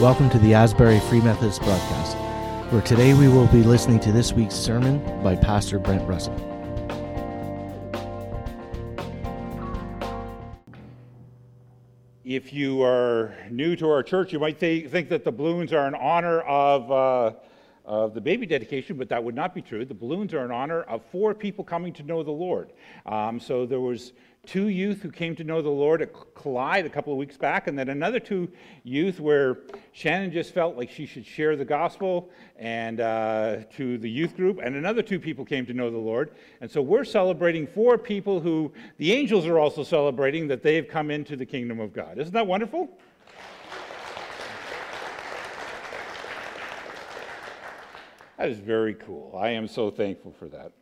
Welcome to the Asbury Free Methodist broadcast, where today we will be listening to this week's sermon by Pastor Brent Russell. If you are new to our church, you might th- think that the balloons are in honor of, uh, of the baby dedication, but that would not be true. The balloons are in honor of four people coming to know the Lord. Um, so there was two youth who came to know the Lord at Collide a couple of weeks back, and then another two youth where Shannon just felt like she should share the gospel and uh, to the youth group, and another two people came to know the Lord. And so we're celebrating four people who the angels are also celebrating that they've come into the kingdom of God. Isn't that wonderful? That is very cool. I am so thankful for that.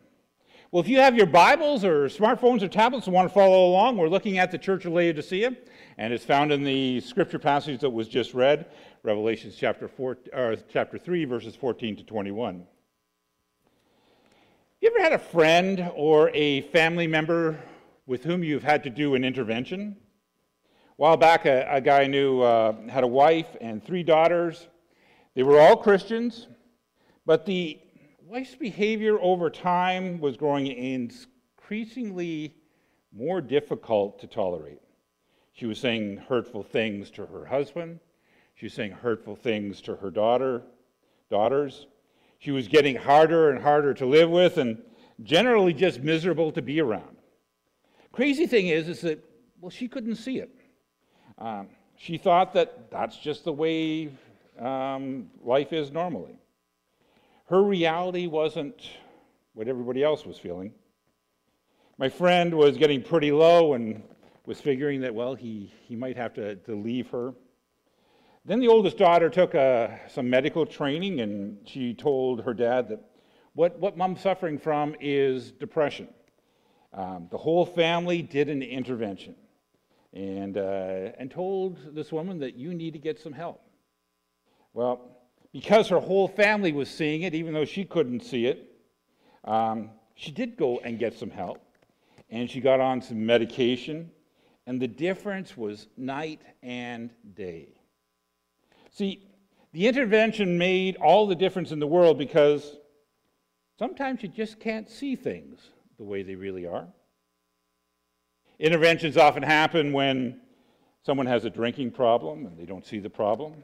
Well, if you have your Bibles or smartphones or tablets and want to follow along, we're looking at the Church of Laodicea, and it's found in the scripture passage that was just read, Revelations chapter, four, or chapter 3, verses 14 to 21. You ever had a friend or a family member with whom you've had to do an intervention? A while back, a, a guy I knew uh, had a wife and three daughters. They were all Christians, but the wife's behavior over time was growing increasingly more difficult to tolerate. She was saying hurtful things to her husband. She was saying hurtful things to her daughter, daughters. She was getting harder and harder to live with and generally just miserable to be around. Crazy thing is, is that, well, she couldn't see it. Um, she thought that that's just the way um, life is normally. Her reality wasn't what everybody else was feeling. My friend was getting pretty low and was figuring that, well, he, he might have to, to leave her. Then the oldest daughter took uh, some medical training and she told her dad that what, what mom's suffering from is depression. Um, the whole family did an intervention and, uh, and told this woman that you need to get some help. Well, because her whole family was seeing it, even though she couldn't see it, um, she did go and get some help. And she got on some medication, and the difference was night and day. See, the intervention made all the difference in the world because sometimes you just can't see things the way they really are. Interventions often happen when someone has a drinking problem and they don't see the problem.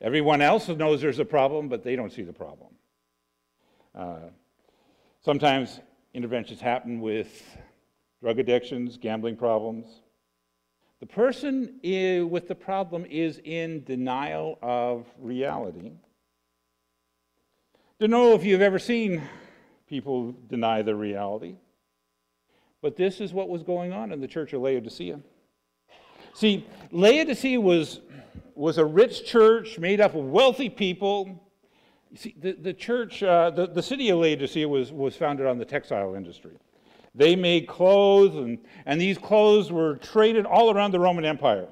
Everyone else knows there's a problem, but they don't see the problem. Uh, sometimes interventions happen with drug addictions, gambling problems. The person with the problem is in denial of reality. Don't know if you've ever seen people deny their reality, but this is what was going on in the church of Laodicea. See, Laodicea was was a rich church made up of wealthy people. You see, the, the church, uh, the, the city of Laodicea was, was founded on the textile industry. They made clothes, and, and these clothes were traded all around the Roman Empire.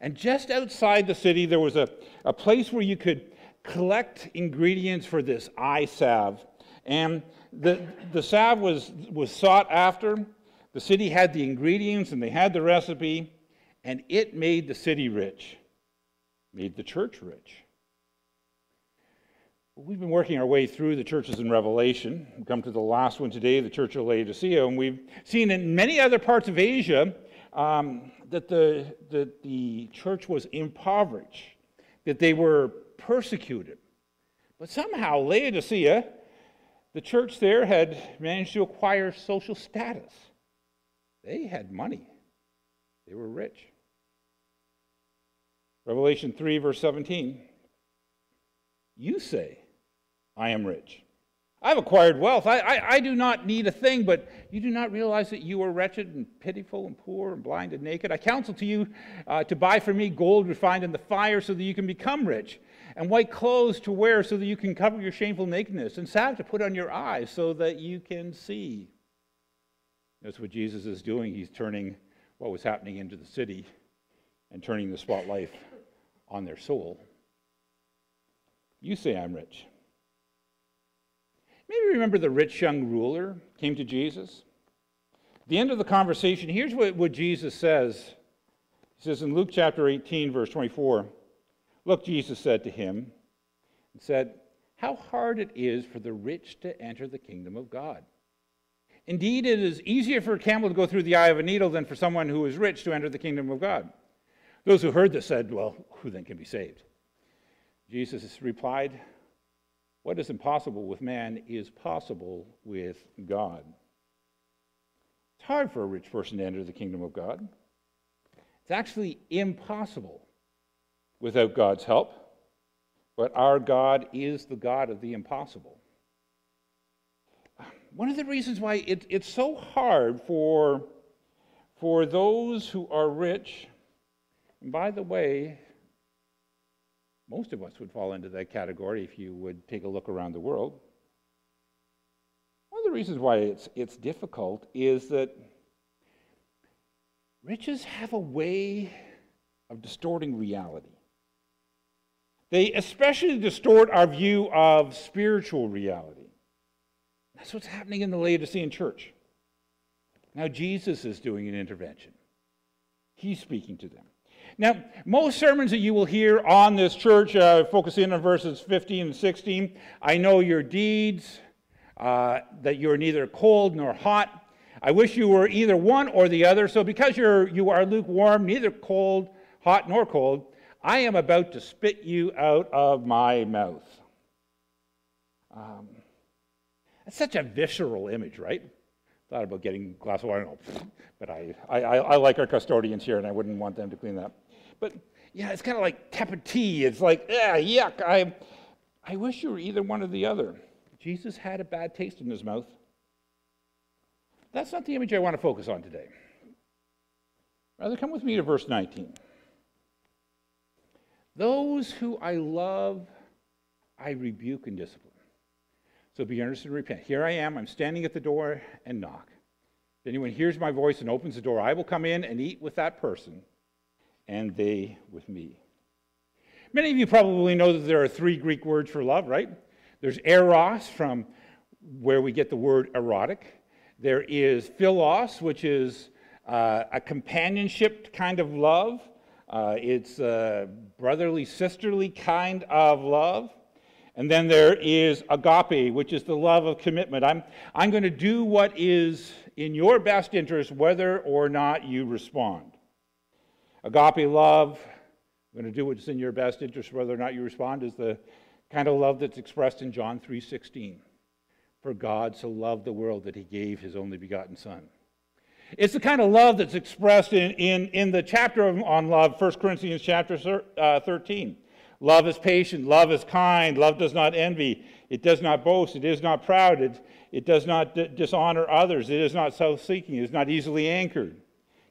And just outside the city, there was a, a place where you could collect ingredients for this eye salve. And the, the salve was, was sought after. The city had the ingredients and they had the recipe, and it made the city rich made the church rich. We've been working our way through the churches in Revelation. We come to the last one today, the Church of Laodicea, and we've seen in many other parts of Asia um, that the, the, the church was impoverished, that they were persecuted. But somehow, Laodicea, the church there had managed to acquire social status. They had money, they were rich. Revelation 3, verse 17. You say, I am rich. I've acquired wealth. I, I, I, do not need a thing, but you do not realize that you are wretched and pitiful and poor and blind and naked. I counsel to you uh, to buy for me gold refined in the fire so that you can become rich, and white clothes to wear so that you can cover your shameful nakedness, and salve to put on your eyes so that you can see. That's what Jesus is doing. He's turning what was happening into the city and turning the spotlight on their soul. You say I'm rich. Maybe remember the rich young ruler came to Jesus. At the end of the conversation, here's what, what Jesus says. He says in Luke chapter 18, verse 24 Look, Jesus said to him, and said, How hard it is for the rich to enter the kingdom of God. Indeed, it is easier for a camel to go through the eye of a needle than for someone who is rich to enter the kingdom of God. Those who heard this said, Well, who then can be saved? Jesus replied, What is impossible with man is possible with God. It's hard for a rich person to enter the kingdom of God. It's actually impossible without God's help. But our God is the God of the impossible. One of the reasons why it, it's so hard for, for those who are rich, and by the way, most of us would fall into that category if you would take a look around the world. One of the reasons why it's, it's difficult is that riches have a way of distorting reality. They especially distort our view of spiritual reality. That's what's happening in the Laodicean church. Now, Jesus is doing an intervention, He's speaking to them. Now, most sermons that you will hear on this church uh, focus in on verses 15 and 16. I know your deeds, uh, that you're neither cold nor hot. I wish you were either one or the other. So, because you're, you are lukewarm, neither cold, hot, nor cold, I am about to spit you out of my mouth. Um, that's such a visceral image, right? Thought about getting a glass of water, but I, I, I like our custodians here, and I wouldn't want them to clean that. But yeah, it's kind of like tepid tea. It's like, yeah, yuck. I, I wish you were either one or the other. Jesus had a bad taste in his mouth. That's not the image I want to focus on today. Rather, come with me to verse 19. Those who I love, I rebuke and discipline. So be earnest and repent. Here I am. I'm standing at the door and knock. If anyone hears my voice and opens the door, I will come in and eat with that person, and they with me. Many of you probably know that there are three Greek words for love, right? There's eros, from where we get the word erotic. There is philos, which is uh, a companionship kind of love. Uh, it's a brotherly, sisterly kind of love. And then there is agape, which is the love of commitment. I'm, I'm going to do what is in your best interest, whether or not you respond. Agape love, I'm going to do what's in your best interest, whether or not you respond, is the kind of love that's expressed in John 3:16. For God so loved the world that he gave his only begotten Son. It's the kind of love that's expressed in, in, in the chapter on love, 1 Corinthians chapter uh, 13. Love is patient, love is kind, love does not envy, it does not boast, it is not proud, it, it does not dishonor others, it is not self seeking, it is not easily anchored,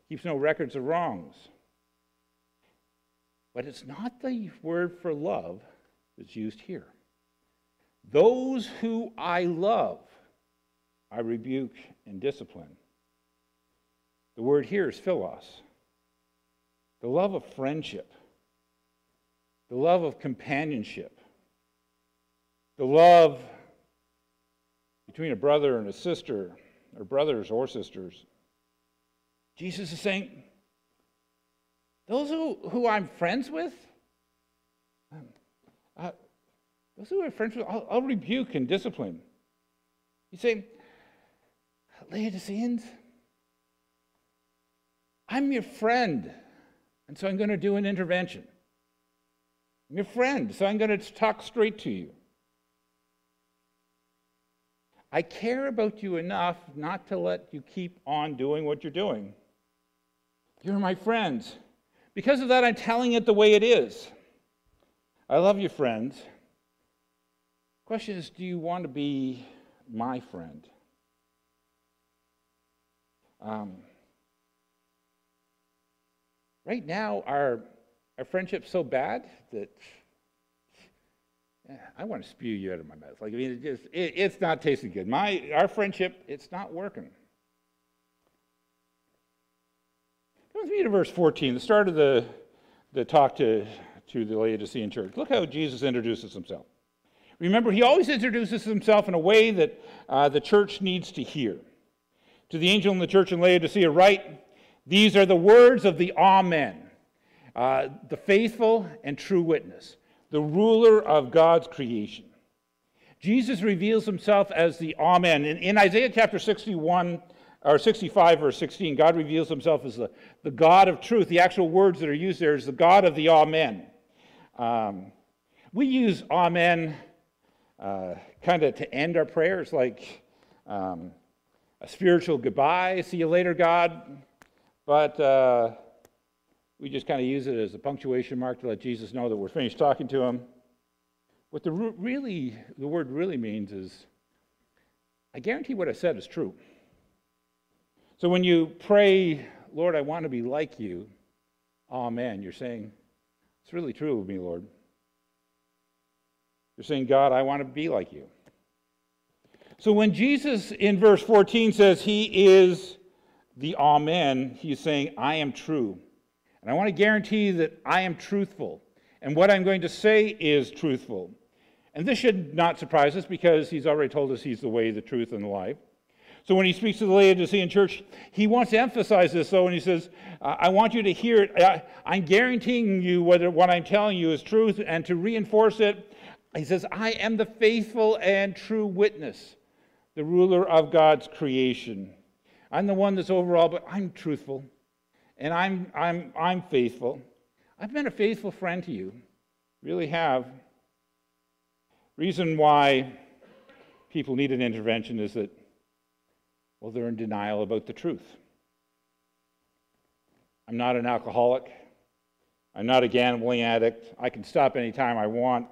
keeps no records of wrongs. But it's not the word for love that's used here. Those who I love, I rebuke and discipline. The word here is philos, the love of friendship, the love of companionship, the love between a brother and a sister, or brothers or sisters. Jesus is saying, those who, who I'm friends with, um, uh, those who are friends with, I'll, I'll rebuke and discipline. You say, Laodiceans, I'm your friend, and so I'm going to do an intervention. I'm your friend, so I'm going to talk straight to you. I care about you enough not to let you keep on doing what you're doing. You're my friends. Because of that, I'm telling it the way it is. I love you, friends. Question is do you want to be my friend? Um, Right now, our, our friendship's so bad that I want to spew you out of my mouth. Like, I mean, it just, it, it's not tasting good. My, our friendship, it's not working. Come with me to verse 14, the start of the, the talk to, to the Laodicean church. Look how Jesus introduces himself. Remember, he always introduces himself in a way that uh, the church needs to hear. To the angel in the church in Laodicea, write, these are the words of the Amen. Uh, the faithful and true witness, the ruler of God's creation. Jesus reveals himself as the Amen. In, in Isaiah chapter 61, or 65, verse 16, God reveals himself as the, the God of truth. The actual words that are used there is the God of the Amen. Um, we use Amen uh, kind of to end our prayers, like um, a spiritual goodbye, see you later, God. But uh, we just kind of use it as a punctuation mark to let Jesus know that we're finished talking to him. What the really the word really means is, I guarantee what I said is true. So when you pray, Lord, I want to be like you, Amen, you're saying, it's really true of me, Lord. You're saying, God, I want to be like you. So when Jesus in verse 14 says he is the Amen, he's saying, I am true. And I want to guarantee that I am truthful. And what I'm going to say is truthful. And this should not surprise us because he's already told us he's the way, the truth, and the life. So when he speaks to the Laodicean church, he wants to emphasize this, though, and he says, I want you to hear it. I'm guaranteeing you whether what I'm telling you is truth, and to reinforce it, he says, I am the faithful and true witness, the ruler of God's creation. I'm the one that's overall, but I'm truthful, and I'm, I'm, I'm faithful. I've been a faithful friend to you, really have. Reason why people need an intervention is that, well, they're in denial about the truth. I'm not an alcoholic. I'm not a gambling addict. I can stop anytime I want.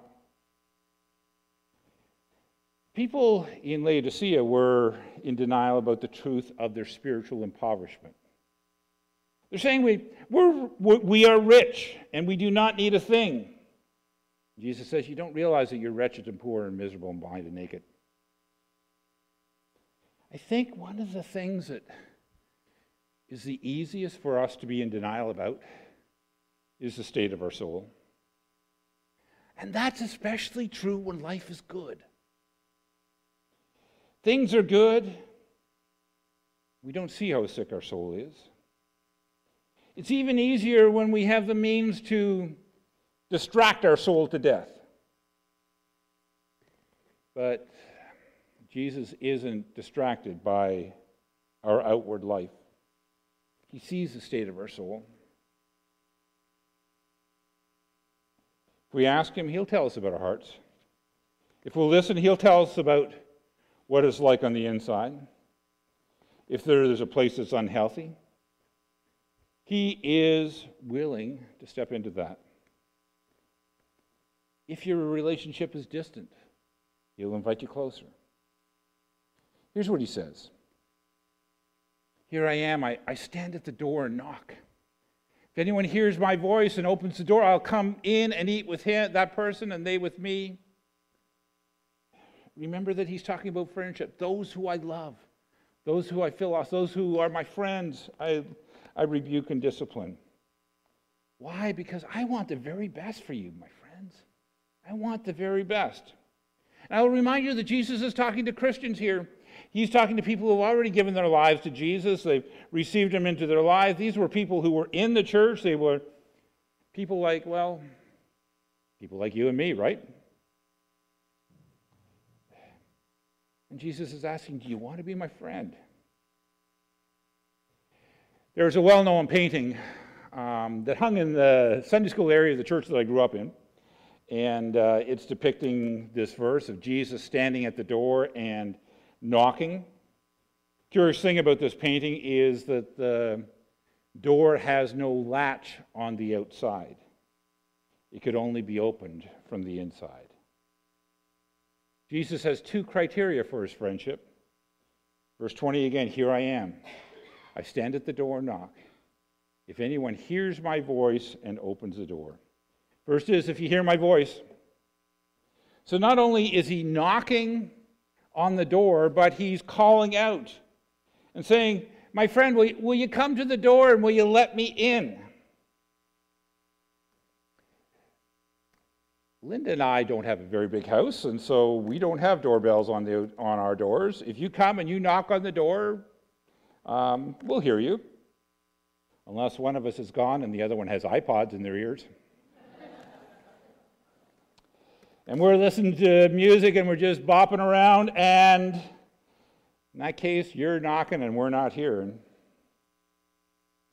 People in Laodicea were in denial about the truth of their spiritual impoverishment. They're saying we, we're, we are rich and we do not need a thing. Jesus says, You don't realize that you're wretched and poor and miserable and blind and naked. I think one of the things that is the easiest for us to be in denial about is the state of our soul. And that's especially true when life is good. Things are good. We don't see how sick our soul is. It's even easier when we have the means to distract our soul to death. But Jesus isn't distracted by our outward life, He sees the state of our soul. If we ask Him, He'll tell us about our hearts. If we'll listen, He'll tell us about what it's like on the inside. If there's a place that's unhealthy, He is willing to step into that. If your relationship is distant, he'll invite you closer. Here's what he says Here I am. I, I stand at the door and knock. If anyone hears my voice and opens the door, I'll come in and eat with him, that person and they with me. Remember that he's talking about friendship. Those who I love, those who I philos, those who are my friends, I, I rebuke and discipline. Why? Because I want the very best for you, my friends. I want the very best. And I will remind you that Jesus is talking to Christians here. He's talking to people who have already given their lives to Jesus. They've received him into their lives. These were people who were in the church. They were people like, well, people like you and me, right? And Jesus is asking, Do you want to be my friend? There's a well known painting um, that hung in the Sunday school area of the church that I grew up in. And uh, it's depicting this verse of Jesus standing at the door and knocking. Curious thing about this painting is that the door has no latch on the outside, it could only be opened from the inside. Jesus has two criteria for his friendship. Verse 20 again, here I am. I stand at the door and knock. If anyone hears my voice and opens the door, First is, if you hear my voice. So not only is he knocking on the door, but he's calling out and saying, My friend, will, will you come to the door and will you let me in? Linda and I don't have a very big house, and so we don't have doorbells on, the, on our doors. If you come and you knock on the door, um, we'll hear you. unless one of us is gone and the other one has iPods in their ears. and we're listening to music and we're just bopping around, and in that case, you're knocking and we're not here. And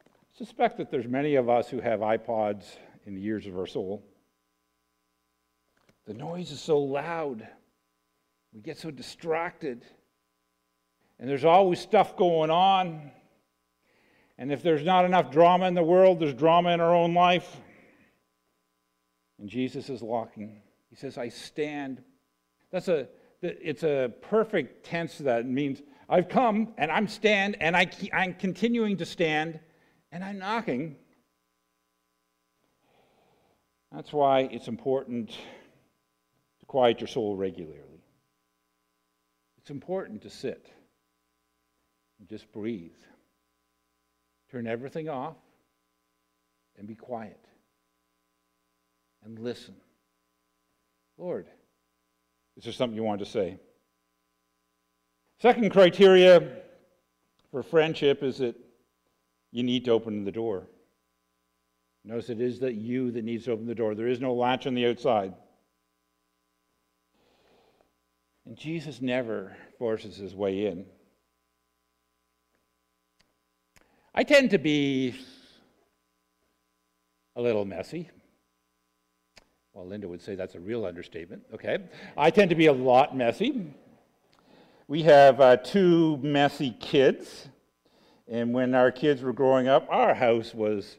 I suspect that there's many of us who have iPods in the ears of our soul. The noise is so loud. We get so distracted. And there's always stuff going on. And if there's not enough drama in the world, there's drama in our own life. And Jesus is walking. He says, I stand. That's a it's a perfect tense that means I've come and I'm stand and I, I'm continuing to stand and I'm knocking. That's why it's important to quiet your soul regularly. It's important to sit just breathe. Turn everything off and be quiet and listen. Lord, is there something you want to say? Second criteria for friendship is that you need to open the door. Notice it is that you that needs to open the door. There is no latch on the outside. And Jesus never forces his way in. I tend to be a little messy. Well, Linda would say that's a real understatement. Okay. I tend to be a lot messy. We have uh, two messy kids. And when our kids were growing up, our house was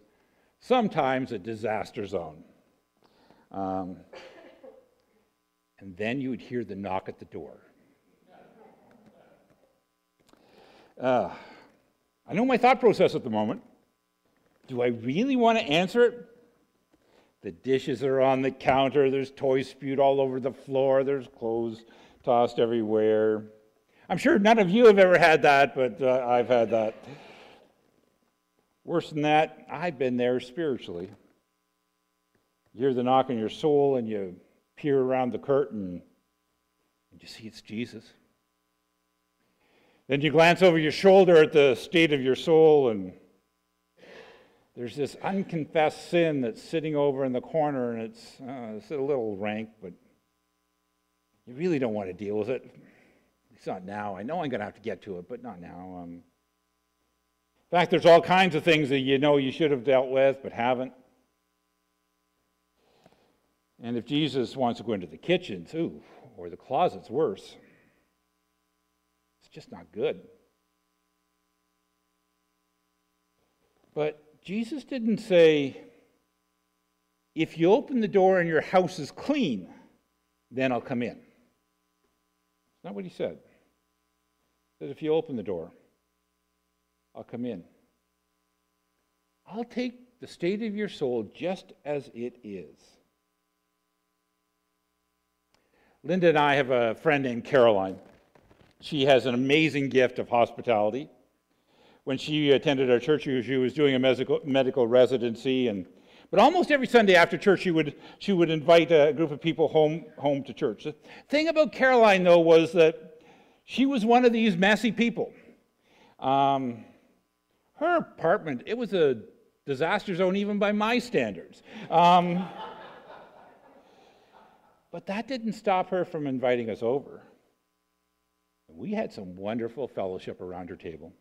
sometimes a disaster zone. Um, and then you would hear the knock at the door. Uh, I know my thought process at the moment. Do I really want to answer it? The dishes are on the counter, there's toys spewed all over the floor, there's clothes tossed everywhere. I'm sure none of you have ever had that, but uh, I've had that. Worse than that, I've been there spiritually. You hear the knock on your soul and you peer around the curtain and you see it's Jesus. Then you glance over your shoulder at the state of your soul and there's this unconfessed sin that's sitting over in the corner and it's, uh, it's a little rank, but you really don't want to deal with it. It's not now. I know I'm going to have to get to it, but not now. Um, in fact, there's all kinds of things that you know you should have dealt with but haven't. And if Jesus wants to go into the kitchen, too, or the closet's worse, just not good. But Jesus didn't say, if you open the door and your house is clean, then I'll come in. That's not what he said. He said, if you open the door, I'll come in. I'll take the state of your soul just as it is. Linda and I have a friend named Caroline. She has an amazing gift of hospitality. When she attended our church, she was doing a medical, residency, and but almost every Sunday after church, she would she would invite a group of people home home to church. The thing about Caroline, though, was that she was one of these messy people. Um, her apartment, it was a disaster zone even by my standards. Um, but that didn't stop her from inviting us over. We had some wonderful fellowship around your table.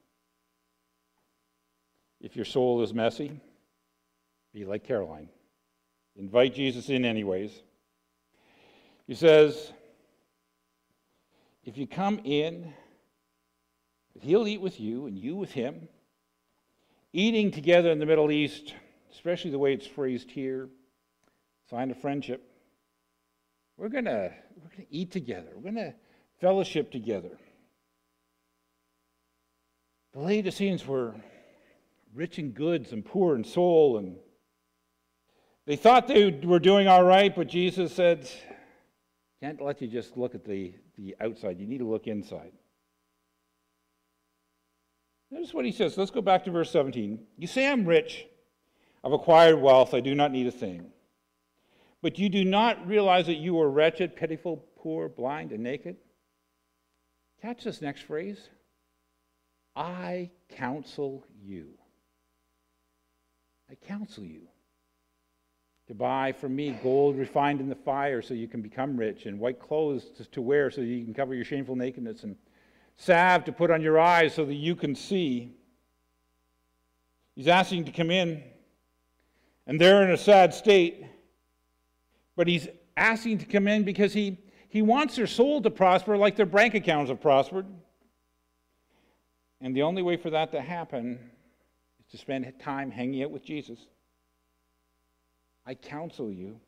If your soul is messy, be like Caroline. Invite Jesus in, anyways. He says, if you come in, he'll eat with you and you with him eating together in the Middle East, especially the way it's phrased here, sign of friendship. We're going we're to eat together. We're going to fellowship together. The Laodiceans were rich in goods and poor in soul, and they thought they were doing all right, but Jesus said, Can't let you just look at the, the outside. You need to look inside. Notice what he says. Let's go back to verse 17. You say, I'm rich. I've acquired wealth. I do not need a thing. But you do not realize that you are wretched, pitiful, poor, blind, and naked? Catch this next phrase. I counsel you. I counsel you to buy from me gold refined in the fire so you can become rich, and white clothes to wear so you can cover your shameful nakedness, and salve to put on your eyes so that you can see. He's asking to come in, and they're in a sad state, but he's asking to come in because he, he wants their soul to prosper like their bank accounts have prospered. And the only way for that to happen is to spend time hanging out with Jesus. I counsel you.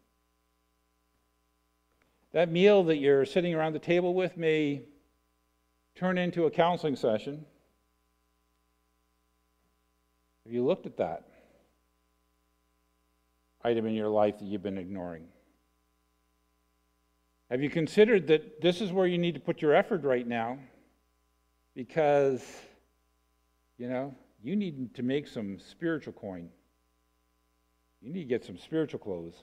That meal that you're sitting around the table with may turn into a counseling session. Have you looked at that item in your life that you've been ignoring? Have you considered that this is where you need to put your effort right now? Because, you know, you need to make some spiritual coin. You need to get some spiritual clothes.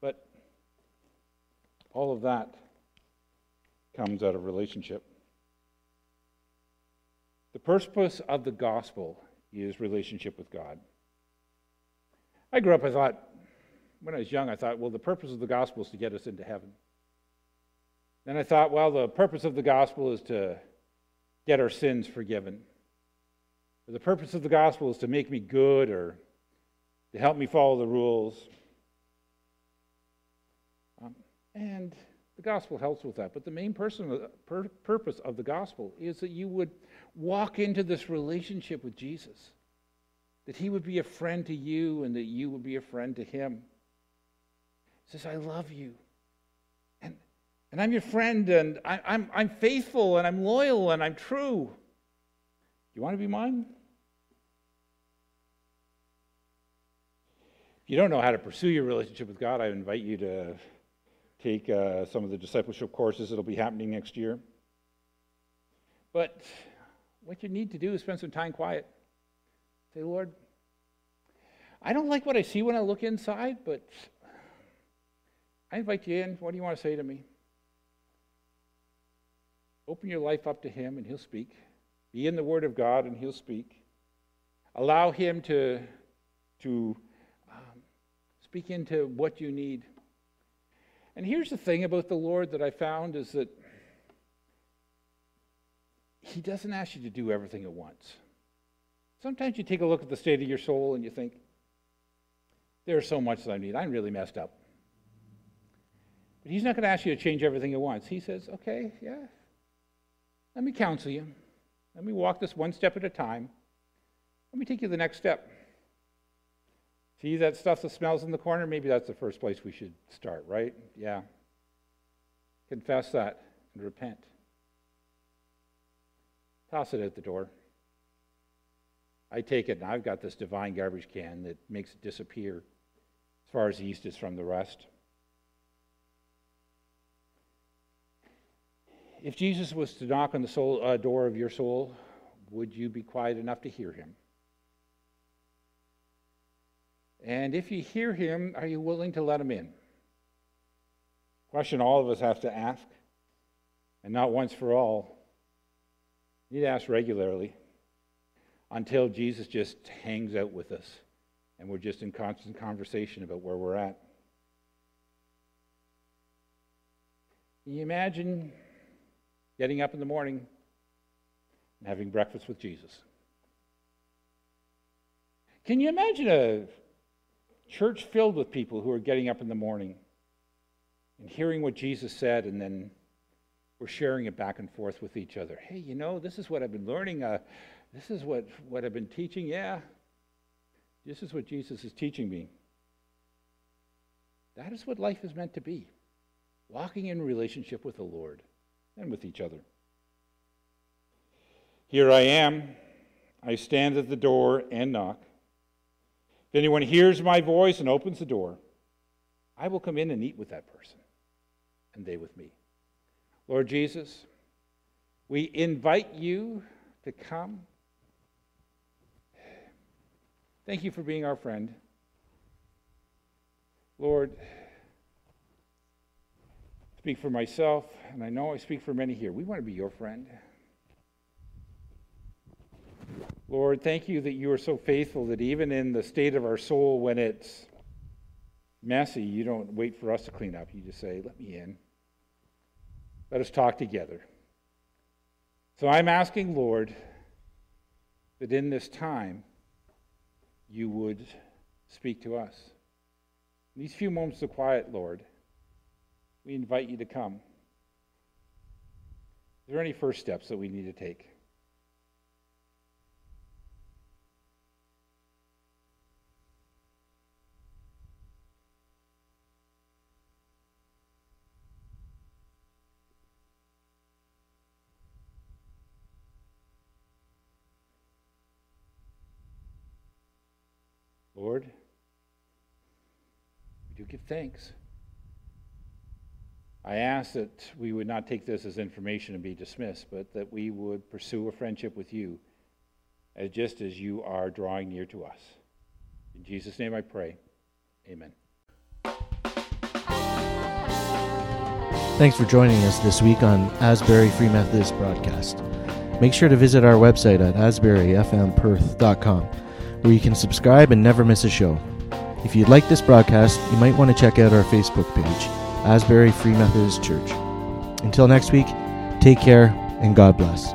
But all of that comes out of relationship. The purpose of the gospel is relationship with God. I grew up, I thought, when I was young, I thought, well, the purpose of the gospel is to get us into heaven. Then I thought, well, the purpose of the gospel is to get our sins forgiven. The purpose of the gospel is to make me good or to help me follow the rules. Um, and the gospel helps with that. But the main person, pur- purpose of the gospel is that you would walk into this relationship with Jesus, that he would be a friend to you and that you would be a friend to him. He says, I love you. And, I'm your friend, and I, I'm, I'm faithful, and I'm loyal, and I'm true. You want to be mine? If you don't know how to pursue your relationship with God, I invite you to take uh, some of the discipleship courses that'll be happening next year. But what you need to do is spend some time quiet. Say, Lord, I don't like what I see when I look inside, but I invite you in. What do you want to say to me? Open your life up to Him and He'll speak. Be in the Word of God and He'll speak. Allow Him to, to um, speak into what you need. And here's the thing about the Lord that I found is that He doesn't ask you to do everything at once. Sometimes you take a look at the state of your soul and you think, there's so much that I need. I'm really messed up. But he's not going to ask you to change everything at once. He says, okay, yeah, let me counsel you. Let me walk this one step at a time. Let me take you the next step. See that stuff that smells in the corner? Maybe that's the first place we should start, right? Yeah. Confess that and repent. Toss it out the door. I take it and I've got this divine garbage can that makes it disappear as far as the east is from the west. If Jesus was to knock on the soul, uh, door of your soul, would you be quiet enough to hear him? And if you hear him, are you willing to let him in? Question all of us have to ask, and not once for all. You need to ask regularly until Jesus just hangs out with us and we're just in constant conversation about where we're at. Can you imagine getting up in the morning and having breakfast with Jesus. Can you imagine a church filled with people who are getting up in the morning and hearing what Jesus said and then we're sharing it back and forth with each other? Hey, you know, this is what I've been learning. Uh, this is what, what I've been teaching. Yeah, this is what Jesus is teaching me. That is what life is meant to be walking in relationship with the Lord and with each other. Here I am. I stand at the door and knock. If anyone hears my voice and opens the door, I will come in and eat with that person, and they with me. Lord Jesus, we invite you to come. Thank you for being our friend. Lord, speak for myself, and I know I speak for many here. We want to be your friend. Lord, thank you that you are so faithful that even in the state of our soul when it's messy, you don't wait for us to clean up. You just say, Let me in. Let us talk together. So I'm asking, Lord, that in this time you would speak to us. In these few moments of quiet, Lord, we invite you to come. Are there any first steps that we need to take? Lord, we do give thanks. I ask that we would not take this as information and be dismissed, but that we would pursue a friendship with you as just as you are drawing near to us. In Jesus' name I pray. Amen. Thanks for joining us this week on Asbury Free Methodist Broadcast. Make sure to visit our website at asburyfmperth.com where you can subscribe and never miss a show. If you'd like this broadcast, you might want to check out our Facebook page, Asbury Free Methodist Church. Until next week, take care and God bless.